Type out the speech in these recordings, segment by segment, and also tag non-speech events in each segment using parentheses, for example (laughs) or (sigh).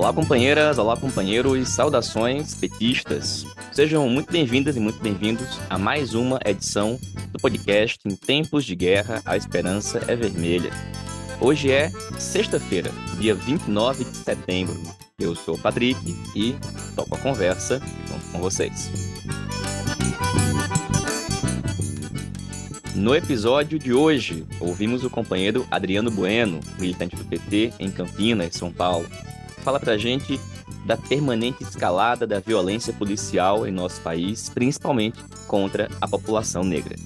Olá, companheiras, olá, companheiros, saudações petistas. Sejam muito bem-vindas e muito bem-vindos a mais uma edição do podcast Em Tempos de Guerra, a Esperança é Vermelha. Hoje é sexta-feira, dia 29 de setembro. Eu sou o Patrick e toco a conversa junto com vocês. No episódio de hoje, ouvimos o companheiro Adriano Bueno, militante do PT em Campinas, São Paulo. Fala pra gente da permanente escalada da violência policial em nosso país, principalmente contra a população negra.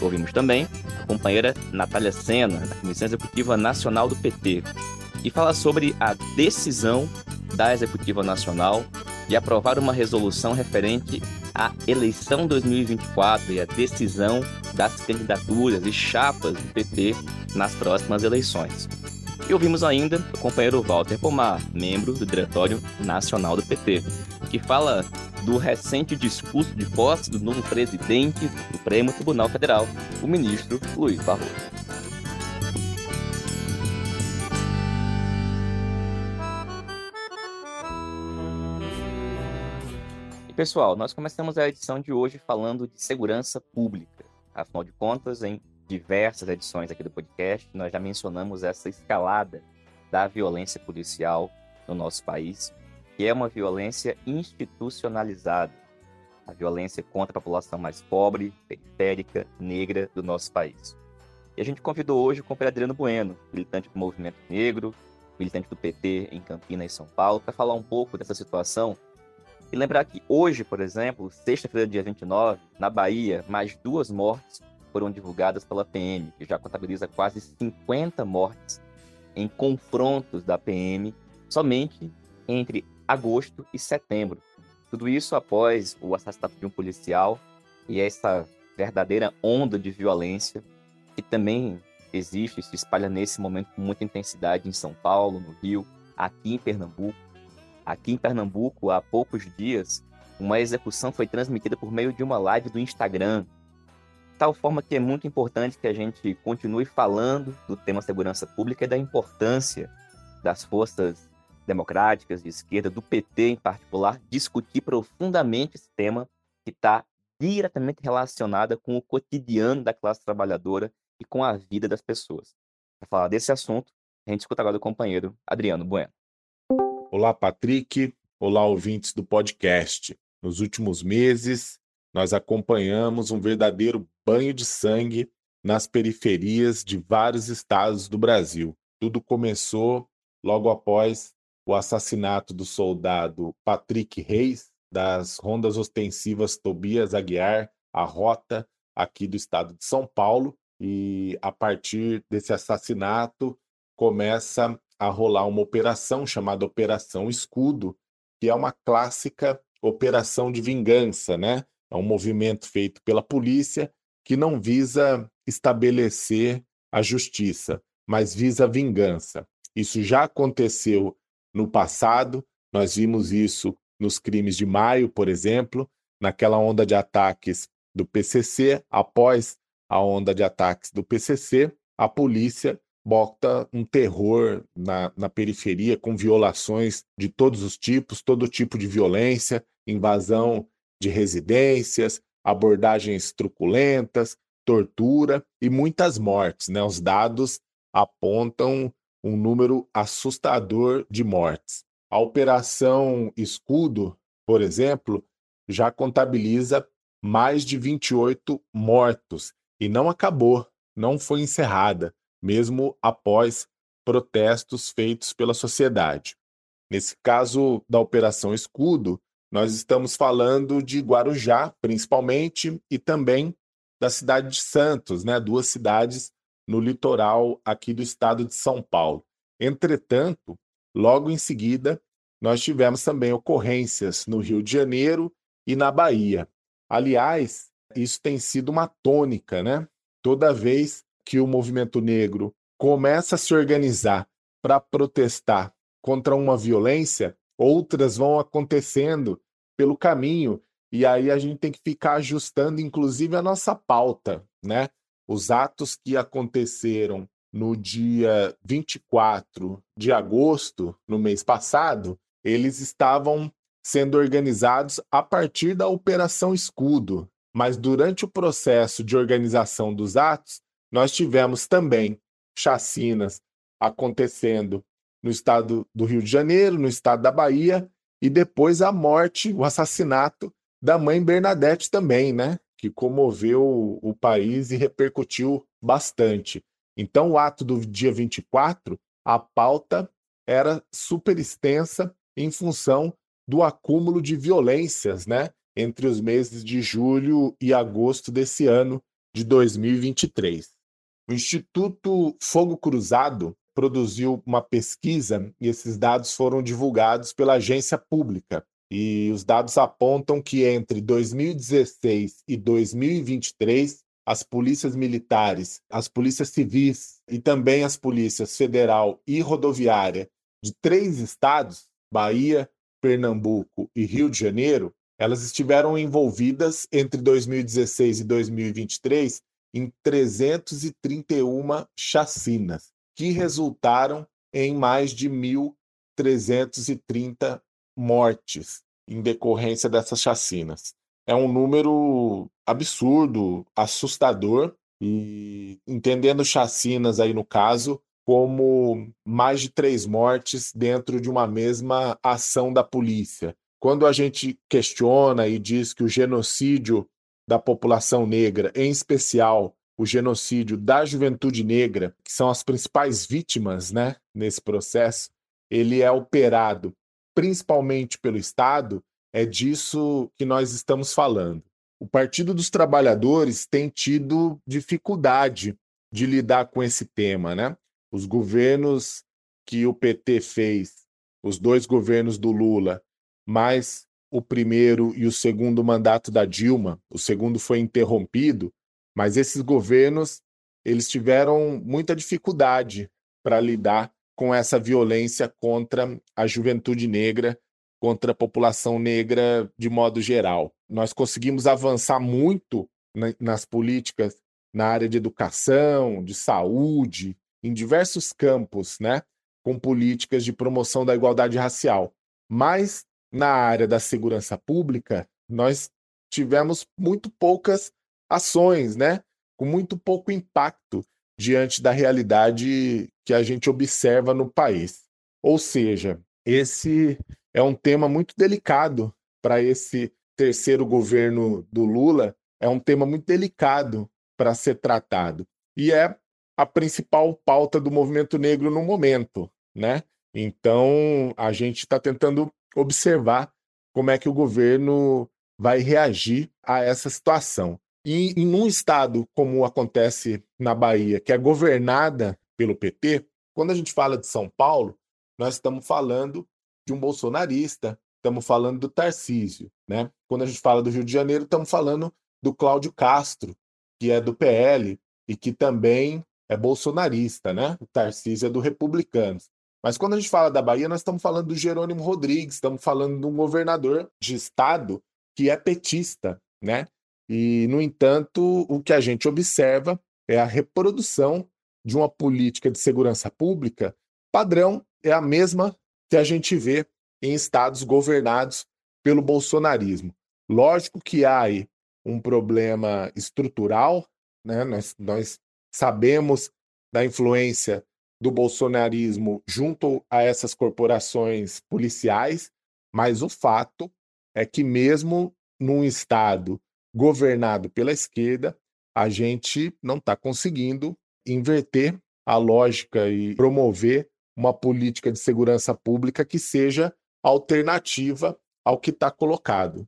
Ouvimos também a companheira Natália Sena, da Comissão Executiva Nacional do PT, e fala sobre a decisão da Executiva Nacional de aprovar uma resolução referente à eleição 2024 e à decisão das candidaturas e chapas do PT nas próximas eleições. E ouvimos ainda o companheiro Walter Pomar, membro do Diretório Nacional do PT, que fala do recente discurso de posse do novo presidente do Supremo Tribunal Federal, o ministro Luiz Barroso. Pessoal, nós começamos a edição de hoje falando de segurança pública. Afinal de contas, em diversas edições aqui do podcast, nós já mencionamos essa escalada da violência policial no nosso país, que é uma violência institucionalizada, a violência contra a população mais pobre, periférica, negra do nosso país. E a gente convidou hoje o companheiro Adriano Bueno, militante do Movimento Negro, militante do PT em Campinas e São Paulo, para falar um pouco dessa situação e lembrar que hoje, por exemplo, sexta-feira, dia 29, na Bahia, mais duas mortes foram divulgadas pela PM, que já contabiliza quase 50 mortes em confrontos da PM somente entre agosto e setembro. Tudo isso após o assassinato de um policial e essa verdadeira onda de violência que também existe, se espalha nesse momento com muita intensidade em São Paulo, no Rio, aqui em Pernambuco Aqui em Pernambuco, há poucos dias, uma execução foi transmitida por meio de uma live do Instagram. Tal forma que é muito importante que a gente continue falando do tema segurança pública e da importância das forças democráticas de esquerda, do PT em particular, discutir profundamente esse tema que está diretamente relacionado com o cotidiano da classe trabalhadora e com a vida das pessoas. Para falar desse assunto, a gente escuta agora do companheiro Adriano Bueno. Olá, Patrick. Olá, ouvintes do podcast. Nos últimos meses, nós acompanhamos um verdadeiro banho de sangue nas periferias de vários estados do Brasil. Tudo começou logo após o assassinato do soldado Patrick Reis, das rondas ostensivas Tobias Aguiar, a rota aqui do estado de São Paulo. E a partir desse assassinato começa a rolar uma operação chamada Operação Escudo, que é uma clássica operação de vingança, né? É um movimento feito pela polícia que não visa estabelecer a justiça, mas visa a vingança. Isso já aconteceu no passado, nós vimos isso nos crimes de maio, por exemplo, naquela onda de ataques do PCC, após a onda de ataques do PCC, a polícia bota um terror na, na periferia, com violações de todos os tipos, todo tipo de violência, invasão de residências, abordagens truculentas, tortura e muitas mortes. Né? Os dados apontam um número assustador de mortes. A Operação Escudo, por exemplo, já contabiliza mais de 28 mortos e não acabou, não foi encerrada mesmo após protestos feitos pela sociedade. Nesse caso da Operação Escudo, nós estamos falando de Guarujá, principalmente, e também da cidade de Santos, né? duas cidades no litoral aqui do estado de São Paulo. Entretanto, logo em seguida, nós tivemos também ocorrências no Rio de Janeiro e na Bahia. Aliás, isso tem sido uma tônica, né? Toda vez que o movimento negro começa a se organizar para protestar contra uma violência, outras vão acontecendo pelo caminho e aí a gente tem que ficar ajustando inclusive a nossa pauta, né? Os atos que aconteceram no dia 24 de agosto, no mês passado, eles estavam sendo organizados a partir da Operação Escudo. Mas durante o processo de organização dos atos, nós tivemos também chacinas acontecendo no estado do Rio de Janeiro, no estado da Bahia, e depois a morte, o assassinato da mãe Bernadette também, né? Que comoveu o país e repercutiu bastante. Então, o ato do dia 24, a pauta era super extensa em função do acúmulo de violências, né, entre os meses de julho e agosto desse ano de 2023. O Instituto Fogo Cruzado produziu uma pesquisa e esses dados foram divulgados pela agência pública. E os dados apontam que entre 2016 e 2023 as polícias militares, as polícias civis e também as polícias federal e rodoviária de três estados, Bahia, Pernambuco e Rio de Janeiro, elas estiveram envolvidas entre 2016 e 2023 em 331 chacinas, que resultaram em mais de 1.330 mortes em decorrência dessas chacinas é um número absurdo, assustador, e entendendo chacinas aí no caso como mais de três mortes dentro de uma mesma ação da polícia. Quando a gente questiona e diz que o genocídio da população negra, em especial o genocídio da juventude negra, que são as principais vítimas né, nesse processo, ele é operado principalmente pelo Estado, é disso que nós estamos falando. O Partido dos Trabalhadores tem tido dificuldade de lidar com esse tema, né? Os governos que o PT fez, os dois governos do Lula, mais o primeiro e o segundo mandato da Dilma, o segundo foi interrompido, mas esses governos eles tiveram muita dificuldade para lidar com essa violência contra a juventude negra contra a população negra de modo geral. Nós conseguimos avançar muito nas políticas na área de educação, de saúde, em diversos campos, né, com políticas de promoção da igualdade racial. Mas na área da segurança pública, nós tivemos muito poucas ações, né, com muito pouco impacto diante da realidade que a gente observa no país. Ou seja, esse é um tema muito delicado para esse terceiro governo do Lula, é um tema muito delicado para ser tratado. E é a principal pauta do movimento negro no momento, né? Então, a gente está tentando observar como é que o governo vai reagir a essa situação. E em um estado como acontece na Bahia, que é governada pelo PT, quando a gente fala de São Paulo, nós estamos falando de um bolsonarista, estamos falando do Tarcísio. Né? Quando a gente fala do Rio de Janeiro, estamos falando do Cláudio Castro, que é do PL e que também é bolsonarista, né? O Tarcísio é do Republicanos. Mas quando a gente fala da Bahia, nós estamos falando do Jerônimo Rodrigues, estamos falando de um governador de estado que é petista, né? E, no entanto, o que a gente observa é a reprodução de uma política de segurança pública padrão, é a mesma que a gente vê em estados governados pelo bolsonarismo. Lógico que há aí um problema estrutural, né? nós, nós sabemos da influência do bolsonarismo junto a essas corporações policiais, mas o fato é que, mesmo num estado governado pela esquerda, a gente não está conseguindo inverter a lógica e promover uma política de segurança pública que seja alternativa ao que está colocado.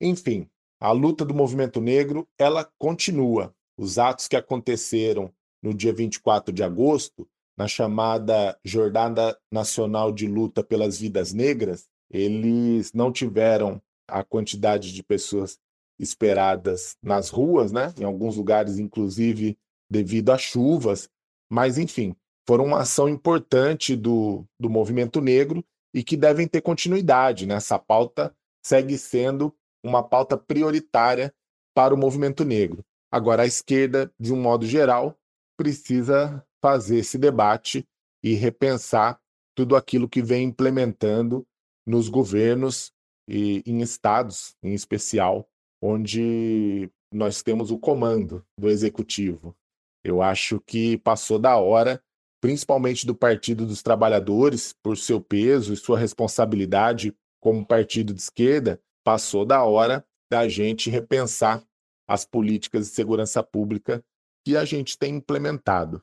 Enfim, a luta do movimento negro ela continua. Os atos que aconteceram no dia 24 de agosto, na chamada Jornada Nacional de Luta pelas Vidas Negras, eles não tiveram a quantidade de pessoas esperadas nas ruas, né? Em alguns lugares, inclusive, devido a chuvas. Mas, enfim, foram uma ação importante do, do movimento negro e que devem ter continuidade. Né? Essa pauta segue sendo uma pauta prioritária para o movimento negro. Agora, a esquerda, de um modo geral, precisa fazer esse debate e repensar tudo aquilo que vem implementando nos governos e em estados, em especial, onde nós temos o comando do executivo. Eu acho que passou da hora, principalmente do Partido dos Trabalhadores, por seu peso e sua responsabilidade como partido de esquerda, passou da hora da gente repensar as políticas de segurança pública que a gente tem implementado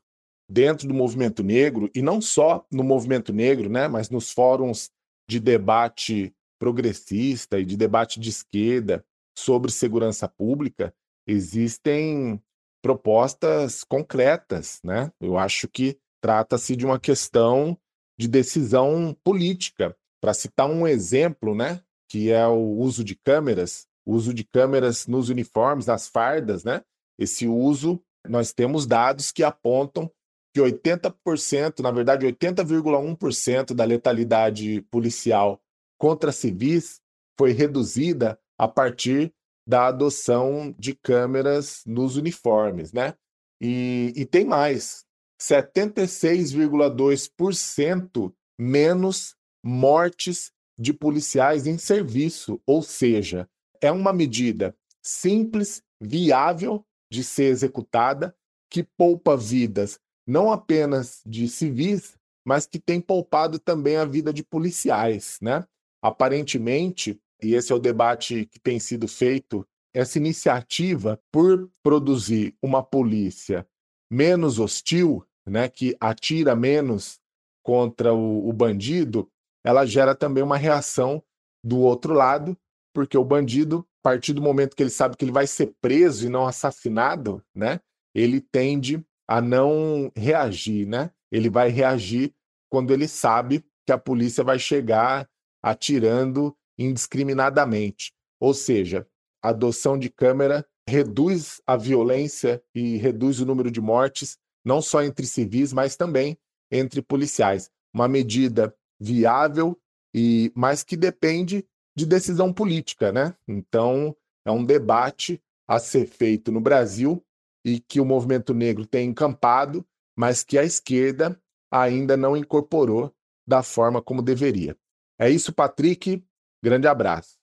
dentro do movimento negro e não só no movimento negro, né, mas nos fóruns de debate progressista e de debate de esquerda sobre segurança pública, existem propostas concretas, né? Eu acho que trata-se de uma questão de decisão política. Para citar um exemplo, né, que é o uso de câmeras, uso de câmeras nos uniformes, nas fardas, né? Esse uso, nós temos dados que apontam que 80%, na verdade 80,1% da letalidade policial contra civis foi reduzida a partir da adoção de câmeras nos uniformes, né? E, e tem mais, 76,2% menos mortes de policiais em serviço, ou seja, é uma medida simples, viável de ser executada, que poupa vidas não apenas de civis, mas que tem poupado também a vida de policiais, né? Aparentemente, e esse é o debate que tem sido feito, essa iniciativa por produzir uma polícia menos hostil, né, que atira menos contra o, o bandido, ela gera também uma reação do outro lado, porque o bandido, a partir do momento que ele sabe que ele vai ser preso e não assassinado, né, ele tende a não reagir, né? Ele vai reagir quando ele sabe que a polícia vai chegar atirando indiscriminadamente. Ou seja, a adoção de câmera reduz a violência e reduz o número de mortes, não só entre civis, mas também entre policiais. Uma medida viável e mas que depende de decisão política, né? Então, é um debate a ser feito no Brasil e que o movimento negro tem encampado, mas que a esquerda ainda não incorporou da forma como deveria. É isso, Patrick. Grande abraço.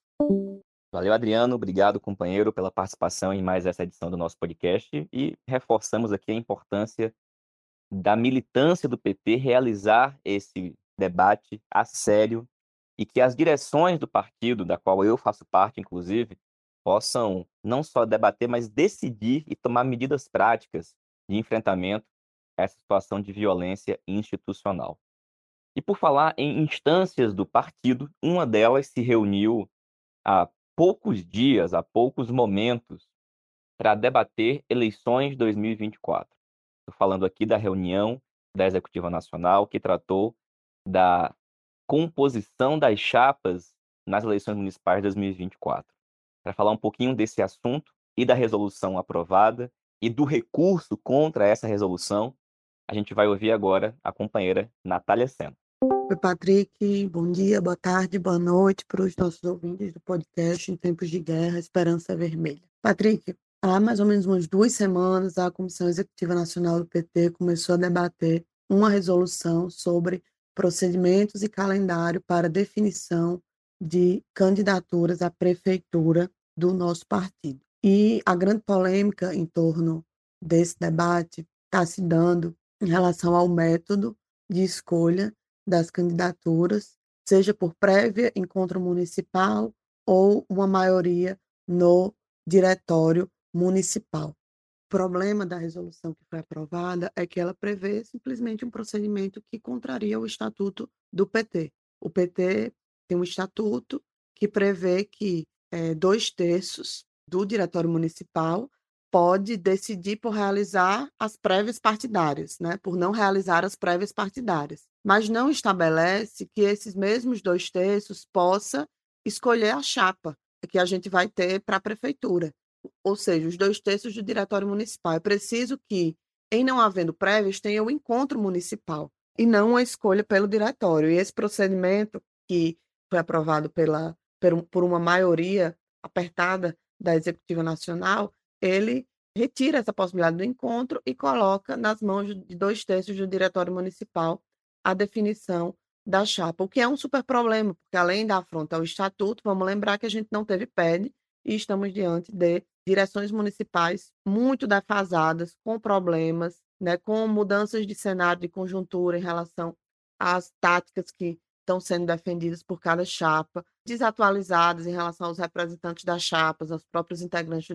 Valeu, Adriano. Obrigado, companheiro, pela participação em mais essa edição do nosso podcast. E reforçamos aqui a importância da militância do PT realizar esse debate a sério e que as direções do partido, da qual eu faço parte, inclusive, possam não só debater, mas decidir e tomar medidas práticas de enfrentamento a essa situação de violência institucional. E por falar em instâncias do partido, uma delas se reuniu há poucos dias, há poucos momentos, para debater eleições 2024. Estou falando aqui da reunião da Executiva Nacional que tratou da composição das chapas nas eleições municipais de 2024 para falar um pouquinho desse assunto e da resolução aprovada e do recurso contra essa resolução, a gente vai ouvir agora a companheira Natália Sena. Oi, Patrick. Bom dia, boa tarde, boa noite para os nossos ouvintes do podcast Em Tempos de Guerra, Esperança Vermelha. Patrick, há mais ou menos umas duas semanas, a Comissão Executiva Nacional do PT começou a debater uma resolução sobre procedimentos e calendário para definição de candidaturas à prefeitura do nosso partido. E a grande polêmica em torno desse debate está se dando em relação ao método de escolha das candidaturas, seja por prévia encontro municipal ou uma maioria no diretório municipal. O problema da resolução que foi aprovada é que ela prevê simplesmente um procedimento que contraria o estatuto do PT. O PT tem um estatuto que prevê que é, dois terços do diretório municipal pode decidir por realizar as prévias partidárias, né? por não realizar as prévias partidárias, mas não estabelece que esses mesmos dois terços possa escolher a chapa que a gente vai ter para a prefeitura, ou seja, os dois terços do diretório municipal. É preciso que, em não havendo prévias, tenha o encontro municipal e não a escolha pelo diretório. E esse procedimento que foi aprovado pela, por uma maioria apertada da Executiva Nacional, ele retira essa possibilidade do encontro e coloca nas mãos de dois terços do Diretório Municipal a definição da chapa, o que é um super problema, porque além da afronta ao estatuto, vamos lembrar que a gente não teve PED e estamos diante de direções municipais muito defasadas, com problemas, né, com mudanças de cenário, de conjuntura em relação às táticas que estão sendo defendidas por cada chapa, desatualizadas em relação aos representantes das chapas, aos próprios integrantes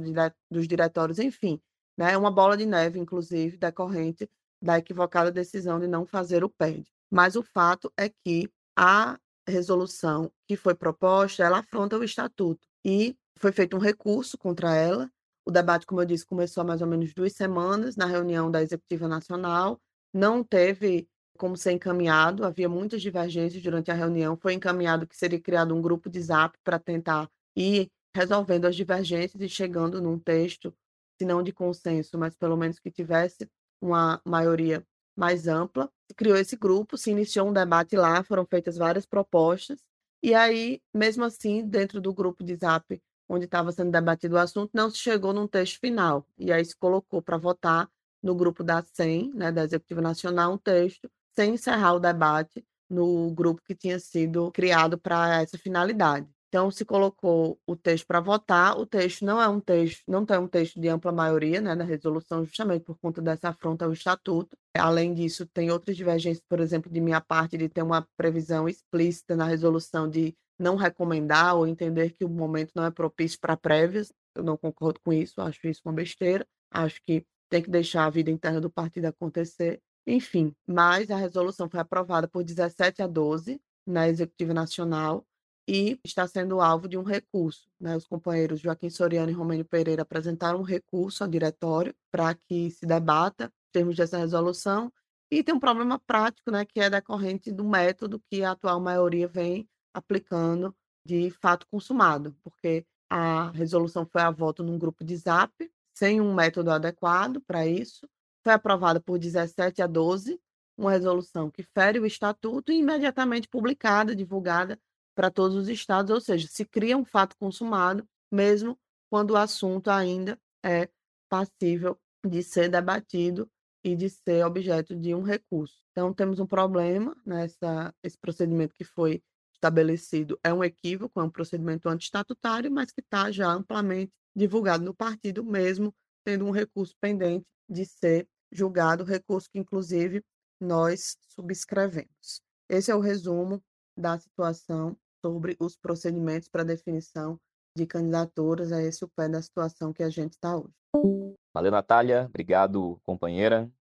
dos diretórios, enfim, né, é uma bola de neve, inclusive, decorrente da equivocada decisão de não fazer o PED. Mas o fato é que a resolução que foi proposta, ela afronta o estatuto e foi feito um recurso contra ela. O debate, como eu disse, começou há mais ou menos duas semanas na reunião da Executiva Nacional. Não teve como ser encaminhado, havia muitas divergências durante a reunião. Foi encaminhado que seria criado um grupo de zap para tentar ir resolvendo as divergências e chegando num texto, se não de consenso, mas pelo menos que tivesse uma maioria mais ampla. Se criou esse grupo, se iniciou um debate lá, foram feitas várias propostas. E aí, mesmo assim, dentro do grupo de zap onde estava sendo debatido o assunto, não se chegou num texto final. E aí se colocou para votar no grupo da SEM, né, da Executiva Nacional, um texto, sem encerrar o debate no grupo que tinha sido criado para essa finalidade. Então, se colocou o texto para votar, o texto não é um texto, não tem um texto de ampla maioria né, na resolução, justamente por conta dessa afronta ao estatuto. Além disso, tem outras divergências, por exemplo, de minha parte, de ter uma previsão explícita na resolução de não recomendar ou entender que o momento não é propício para prévias. Eu não concordo com isso, acho isso uma besteira. Acho que tem que deixar a vida interna do partido acontecer. Enfim, mas a resolução foi aprovada por 17 a 12 na Executiva Nacional e está sendo alvo de um recurso. Né? Os companheiros Joaquim Soriano e Romênio Pereira apresentaram um recurso ao diretório para que se debata em termos dessa resolução e tem um problema prático, né, que é decorrente do método que a atual maioria vem aplicando de fato consumado, porque a resolução foi a voto num grupo de zap, sem um método adequado para isso, foi aprovada por 17 a 12, uma resolução que fere o estatuto e imediatamente publicada, divulgada para todos os estados, ou seja, se cria um fato consumado, mesmo quando o assunto ainda é passível de ser debatido e de ser objeto de um recurso. Então, temos um problema nessa esse procedimento que foi estabelecido é um equívoco, é um procedimento antistatutário, mas que está já amplamente divulgado no partido, mesmo tendo um recurso pendente de ser julgado, recurso que, inclusive, nós subscrevemos. Esse é o resumo da situação sobre os procedimentos para definição de candidaturas. É esse o pé da situação que a gente está hoje. Valeu, Natália. Obrigado, companheira.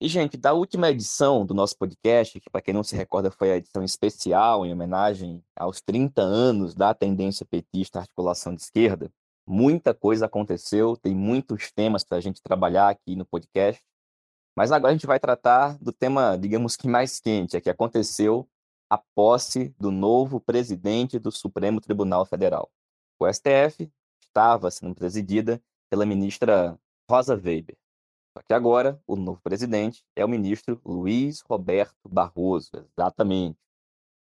E, gente, da última edição do nosso podcast, que para quem não se recorda foi a edição especial em homenagem aos 30 anos da tendência petista articulação de esquerda, muita coisa aconteceu, tem muitos temas para a gente trabalhar aqui no podcast. Mas agora a gente vai tratar do tema, digamos que mais quente, é que aconteceu a posse do novo presidente do Supremo Tribunal Federal. O STF estava sendo presidida pela ministra Rosa Weber. Só que agora o novo presidente é o ministro Luiz Roberto Barroso, exatamente.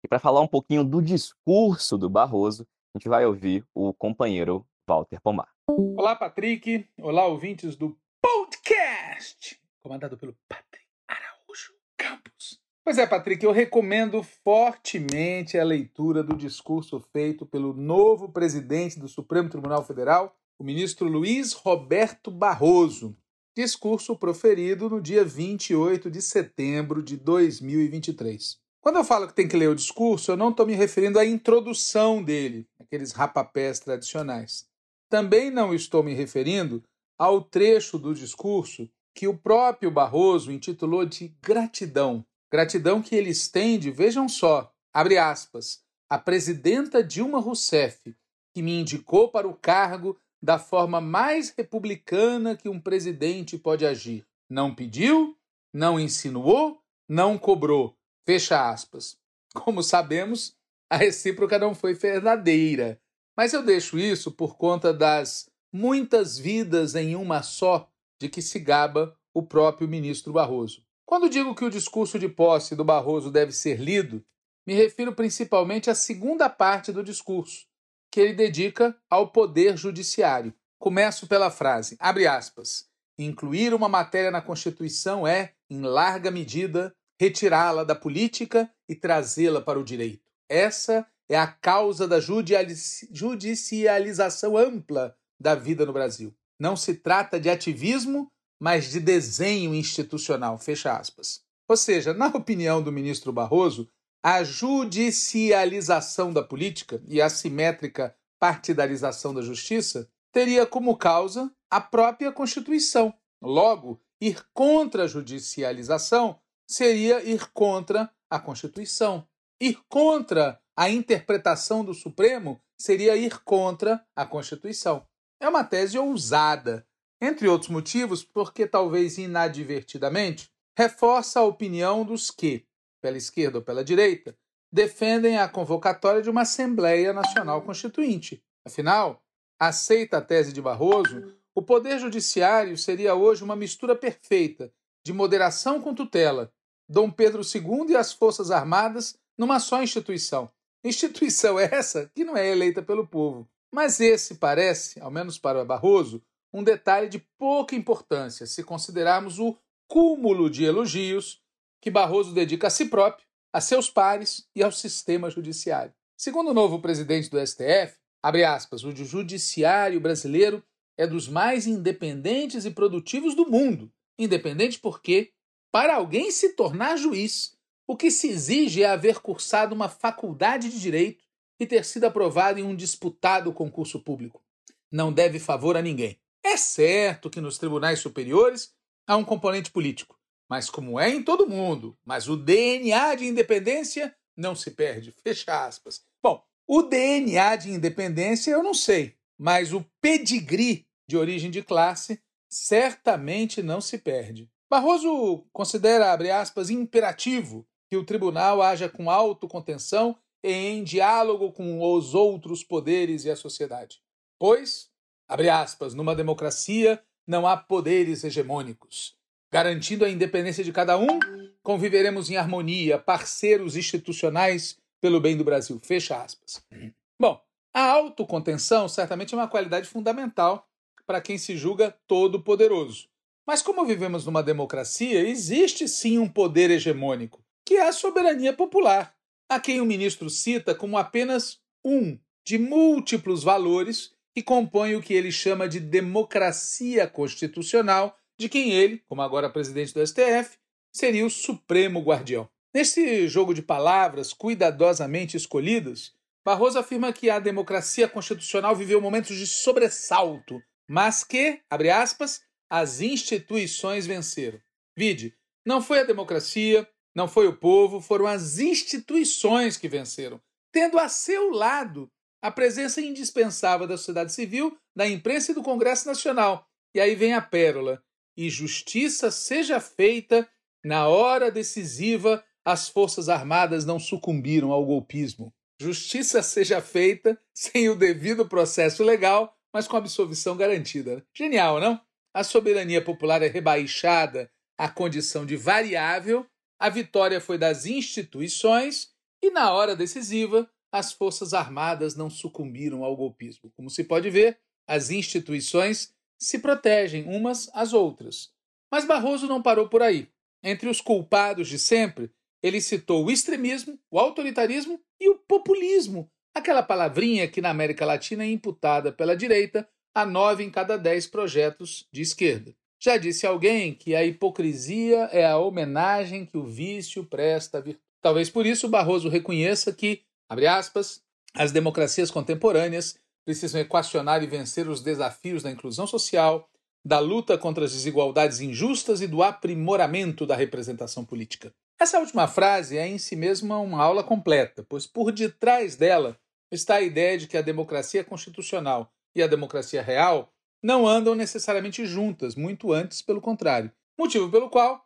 E para falar um pouquinho do discurso do Barroso, a gente vai ouvir o companheiro Walter Pomar. Olá, Patrick. Olá, ouvintes do podcast, comandado pelo Patrick Araújo Campos. Pois é, Patrick, eu recomendo fortemente a leitura do discurso feito pelo novo presidente do Supremo Tribunal Federal, o ministro Luiz Roberto Barroso, discurso proferido no dia 28 de setembro de 2023. Quando eu falo que tem que ler o discurso, eu não estou me referindo à introdução dele, aqueles rapapés tradicionais. Também não estou me referindo ao trecho do discurso que o próprio Barroso intitulou de gratidão. Gratidão que ele estende, vejam só, abre aspas, a presidenta Dilma Rousseff, que me indicou para o cargo da forma mais republicana que um presidente pode agir. Não pediu, não insinuou, não cobrou. Fecha aspas. Como sabemos, a recíproca não foi verdadeira. Mas eu deixo isso por conta das muitas vidas em uma só de que se gaba o próprio ministro Barroso. Quando digo que o discurso de posse do Barroso deve ser lido, me refiro principalmente à segunda parte do discurso, que ele dedica ao Poder Judiciário. Começo pela frase, abre aspas, incluir uma matéria na Constituição é, em larga medida, retirá-la da política e trazê-la para o direito. Essa é a causa da judicialização ampla da vida no Brasil. Não se trata de ativismo, mas de desenho institucional. Fecha aspas. Ou seja, na opinião do ministro Barroso, a judicialização da política e a simétrica partidarização da justiça teria como causa a própria Constituição. Logo, ir contra a judicialização seria ir contra a Constituição. Ir contra a interpretação do Supremo seria ir contra a Constituição. É uma tese ousada, entre outros motivos, porque talvez inadvertidamente reforça a opinião dos que, pela esquerda ou pela direita, defendem a convocatória de uma Assembleia Nacional Constituinte. Afinal, aceita a tese de Barroso, o Poder Judiciário seria hoje uma mistura perfeita de moderação com tutela, Dom Pedro II e as Forças Armadas numa só instituição. Instituição essa que não é eleita pelo povo. Mas esse parece, ao menos para Barroso, um detalhe de pouca importância se considerarmos o cúmulo de elogios que Barroso dedica a si próprio, a seus pares e ao sistema judiciário. Segundo o novo presidente do STF, abre aspas, o judiciário brasileiro é dos mais independentes e produtivos do mundo. Independente porque, para alguém se tornar juiz, o que se exige é haver cursado uma faculdade de direito e ter sido aprovado em um disputado concurso público. Não deve favor a ninguém. É certo que nos tribunais superiores há um componente político, mas como é em todo mundo, mas o DNA de independência não se perde. Fecha aspas. Bom, o DNA de independência eu não sei, mas o pedigree de origem de classe certamente não se perde. Barroso considera, abre aspas, imperativo que o tribunal haja com autocontenção e em diálogo com os outros poderes e a sociedade. Pois, abre aspas, numa democracia não há poderes hegemônicos. Garantindo a independência de cada um, conviveremos em harmonia, parceiros institucionais pelo bem do Brasil. Fecha aspas. Bom, a autocontenção certamente é uma qualidade fundamental para quem se julga todo-poderoso. Mas como vivemos numa democracia, existe sim um poder hegemônico que é a soberania popular, a quem o ministro cita como apenas um de múltiplos valores que compõem o que ele chama de democracia constitucional, de quem ele, como agora presidente do STF, seria o supremo guardião. Nesse jogo de palavras cuidadosamente escolhidas, Barroso afirma que a democracia constitucional viveu momentos de sobressalto, mas que, abre aspas, as instituições venceram. Vide, não foi a democracia, não foi o povo, foram as instituições que venceram, tendo a seu lado a presença indispensável da sociedade civil, da imprensa e do Congresso Nacional. E aí vem a pérola: e justiça seja feita na hora decisiva, as Forças Armadas não sucumbiram ao golpismo. Justiça seja feita sem o devido processo legal, mas com absolvição garantida. Genial, não? A soberania popular é rebaixada à condição de variável a vitória foi das instituições e, na hora decisiva, as Forças Armadas não sucumbiram ao golpismo. Como se pode ver, as instituições se protegem umas às outras. Mas Barroso não parou por aí. Entre os culpados de sempre, ele citou o extremismo, o autoritarismo e o populismo, aquela palavrinha que na América Latina é imputada pela direita a nove em cada dez projetos de esquerda. Já disse alguém que a hipocrisia é a homenagem que o vício presta à virtude. Talvez por isso Barroso reconheça que, abre aspas, as democracias contemporâneas precisam equacionar e vencer os desafios da inclusão social, da luta contra as desigualdades injustas e do aprimoramento da representação política. Essa última frase é em si mesma uma aula completa, pois por detrás dela está a ideia de que a democracia constitucional e a democracia real não andam necessariamente juntas, muito antes pelo contrário. Motivo pelo qual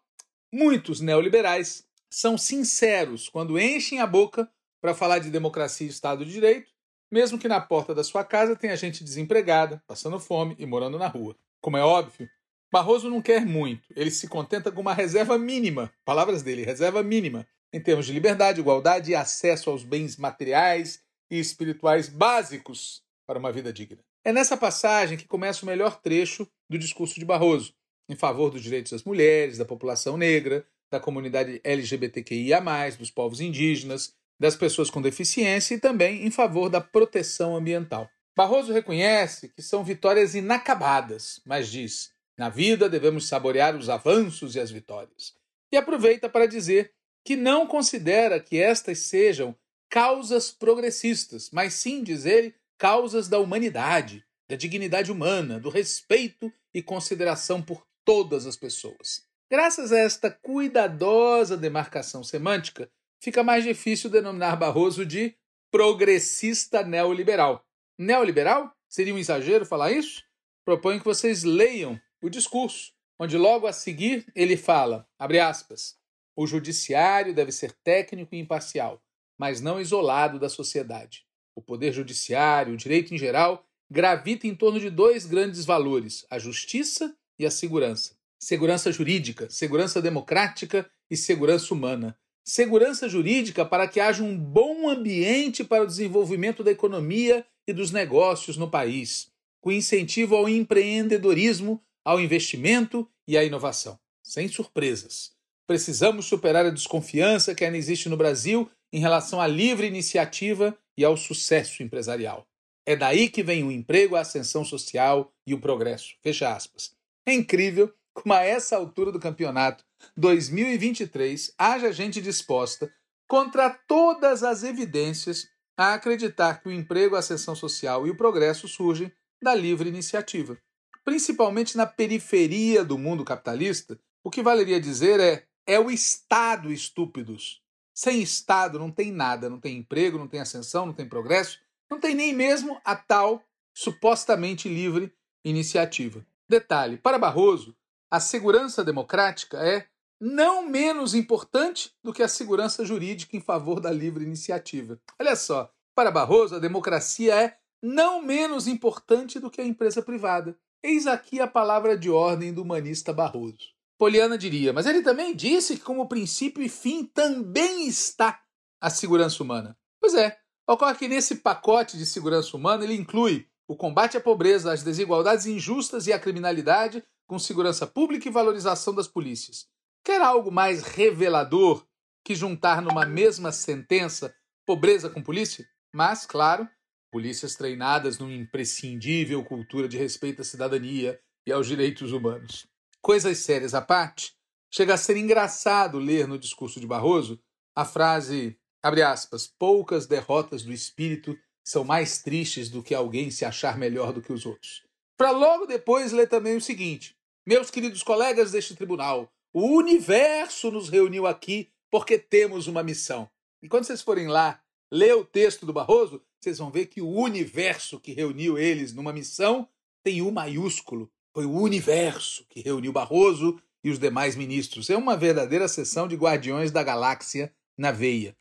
muitos neoliberais são sinceros quando enchem a boca para falar de democracia e Estado de Direito, mesmo que na porta da sua casa tenha gente desempregada, passando fome e morando na rua. Como é óbvio, Barroso não quer muito, ele se contenta com uma reserva mínima, palavras dele, reserva mínima, em termos de liberdade, igualdade e acesso aos bens materiais e espirituais básicos para uma vida digna. É nessa passagem que começa o melhor trecho do discurso de Barroso, em favor dos direitos das mulheres, da população negra, da comunidade LGBTQIA, dos povos indígenas, das pessoas com deficiência e também em favor da proteção ambiental. Barroso reconhece que são vitórias inacabadas, mas diz: na vida devemos saborear os avanços e as vitórias. E aproveita para dizer que não considera que estas sejam causas progressistas, mas sim, diz ele, causas da humanidade, da dignidade humana, do respeito e consideração por todas as pessoas. Graças a esta cuidadosa demarcação semântica, fica mais difícil denominar Barroso de progressista neoliberal. Neoliberal? Seria um exagero falar isso? Proponho que vocês leiam o discurso, onde logo a seguir ele fala, abre aspas, o judiciário deve ser técnico e imparcial, mas não isolado da sociedade. O poder judiciário, o direito em geral, gravita em torno de dois grandes valores: a justiça e a segurança. Segurança jurídica, segurança democrática e segurança humana. Segurança jurídica para que haja um bom ambiente para o desenvolvimento da economia e dos negócios no país, com incentivo ao empreendedorismo, ao investimento e à inovação. Sem surpresas. Precisamos superar a desconfiança que ainda existe no Brasil em relação à livre iniciativa e ao sucesso empresarial. É daí que vem o emprego, a ascensão social e o progresso. Fecha aspas. É incrível como a essa altura do campeonato 2023 haja gente disposta, contra todas as evidências, a acreditar que o emprego, a ascensão social e o progresso surgem da livre iniciativa. Principalmente na periferia do mundo capitalista, o que valeria dizer é é o Estado estúpidos. Sem Estado não tem nada, não tem emprego, não tem ascensão, não tem progresso, não tem nem mesmo a tal supostamente livre iniciativa. Detalhe: para Barroso, a segurança democrática é não menos importante do que a segurança jurídica em favor da livre iniciativa. Olha só, para Barroso, a democracia é não menos importante do que a empresa privada. Eis aqui a palavra de ordem do humanista Barroso. Poliana diria, mas ele também disse que, como princípio e fim, também está a segurança humana. Pois é, ocorre que nesse pacote de segurança humana ele inclui o combate à pobreza, às desigualdades injustas e à criminalidade, com segurança pública e valorização das polícias. Quer algo mais revelador que juntar numa mesma sentença pobreza com polícia? Mas, claro, polícias treinadas numa imprescindível cultura de respeito à cidadania e aos direitos humanos. Coisas sérias à parte, chega a ser engraçado ler no discurso de Barroso a frase, abre aspas, poucas derrotas do espírito são mais tristes do que alguém se achar melhor do que os outros. Para logo depois ler também o seguinte: Meus queridos colegas deste tribunal, o universo nos reuniu aqui porque temos uma missão. E quando vocês forem lá ler o texto do Barroso, vocês vão ver que o universo que reuniu eles numa missão tem U maiúsculo foi o universo que reuniu Barroso e os demais ministros. É uma verdadeira sessão de Guardiões da Galáxia na veia.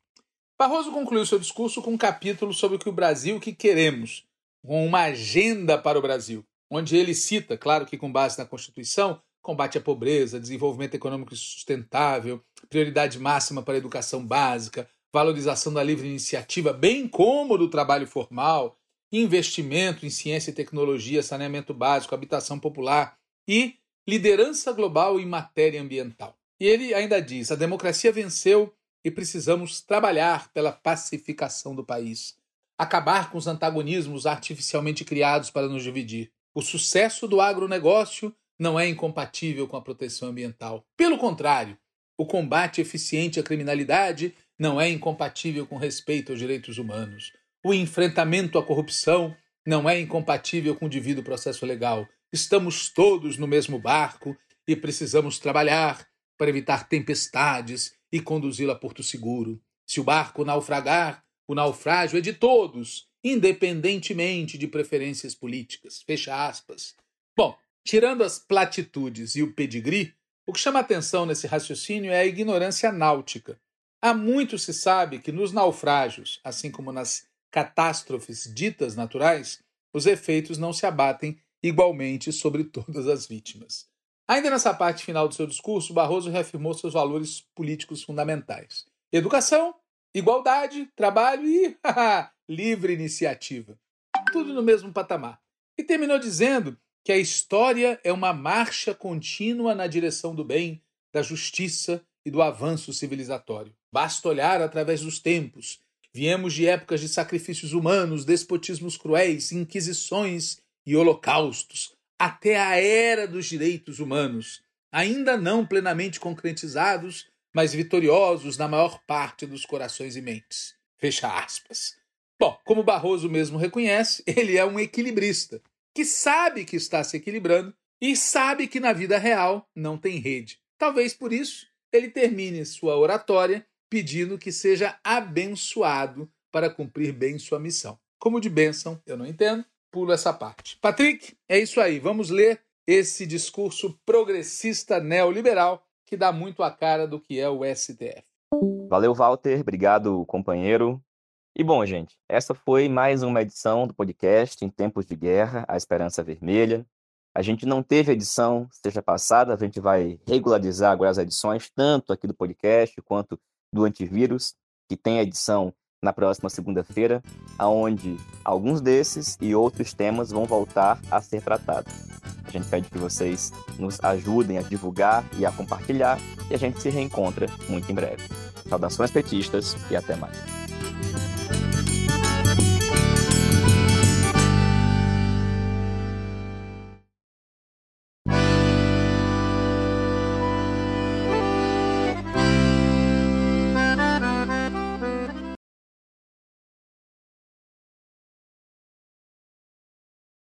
Barroso concluiu seu discurso com um capítulo sobre o que o Brasil que queremos, com uma agenda para o Brasil, onde ele cita, claro que com base na Constituição, combate à pobreza, desenvolvimento econômico sustentável, prioridade máxima para a educação básica, valorização da livre iniciativa, bem como do trabalho formal, investimento em ciência e tecnologia, saneamento básico, habitação popular e liderança global em matéria ambiental. E ele ainda diz: a democracia venceu e precisamos trabalhar pela pacificação do país, acabar com os antagonismos artificialmente criados para nos dividir. O sucesso do agronegócio não é incompatível com a proteção ambiental. Pelo contrário, o combate eficiente à criminalidade não é incompatível com respeito aos direitos humanos. O enfrentamento à corrupção não é incompatível com o devido processo legal. Estamos todos no mesmo barco e precisamos trabalhar para evitar tempestades e conduzi-lo a porto seguro. Se o barco naufragar, o naufrágio é de todos, independentemente de preferências políticas. Fecha aspas. Bom, tirando as platitudes e o pedigree, o que chama atenção nesse raciocínio é a ignorância náutica. Há muito se sabe que nos naufrágios, assim como nas catástrofes ditas naturais, os efeitos não se abatem igualmente sobre (laughs) todas as vítimas. Ainda nessa parte final do seu discurso, Barroso reafirmou seus valores políticos fundamentais: educação, igualdade, trabalho e livre iniciativa. Tudo no mesmo patamar. E terminou dizendo que a história é uma marcha contínua na direção do bem, da justiça e do avanço civilizatório. Basta olhar através dos tempos. Viemos de épocas de sacrifícios humanos, despotismos cruéis, inquisições e holocaustos, até a era dos direitos humanos, ainda não plenamente concretizados, mas vitoriosos na maior parte dos corações e mentes. Fecha aspas. Bom, como Barroso mesmo reconhece, ele é um equilibrista, que sabe que está se equilibrando e sabe que na vida real não tem rede. Talvez por isso ele termine sua oratória pedindo que seja abençoado para cumprir bem sua missão. Como de bênção, eu não entendo, pulo essa parte. Patrick, é isso aí. Vamos ler esse discurso progressista neoliberal que dá muito a cara do que é o STF. Valeu, Walter. Obrigado, companheiro. E bom, gente, essa foi mais uma edição do podcast Em Tempos de Guerra, A Esperança Vermelha. A gente não teve edição seja passada, a gente vai regularizar agora as edições, tanto aqui do podcast quanto do antivírus, que tem edição na próxima segunda-feira, aonde alguns desses e outros temas vão voltar a ser tratados. A gente pede que vocês nos ajudem a divulgar e a compartilhar, e a gente se reencontra muito em breve. Saudações petistas e até mais.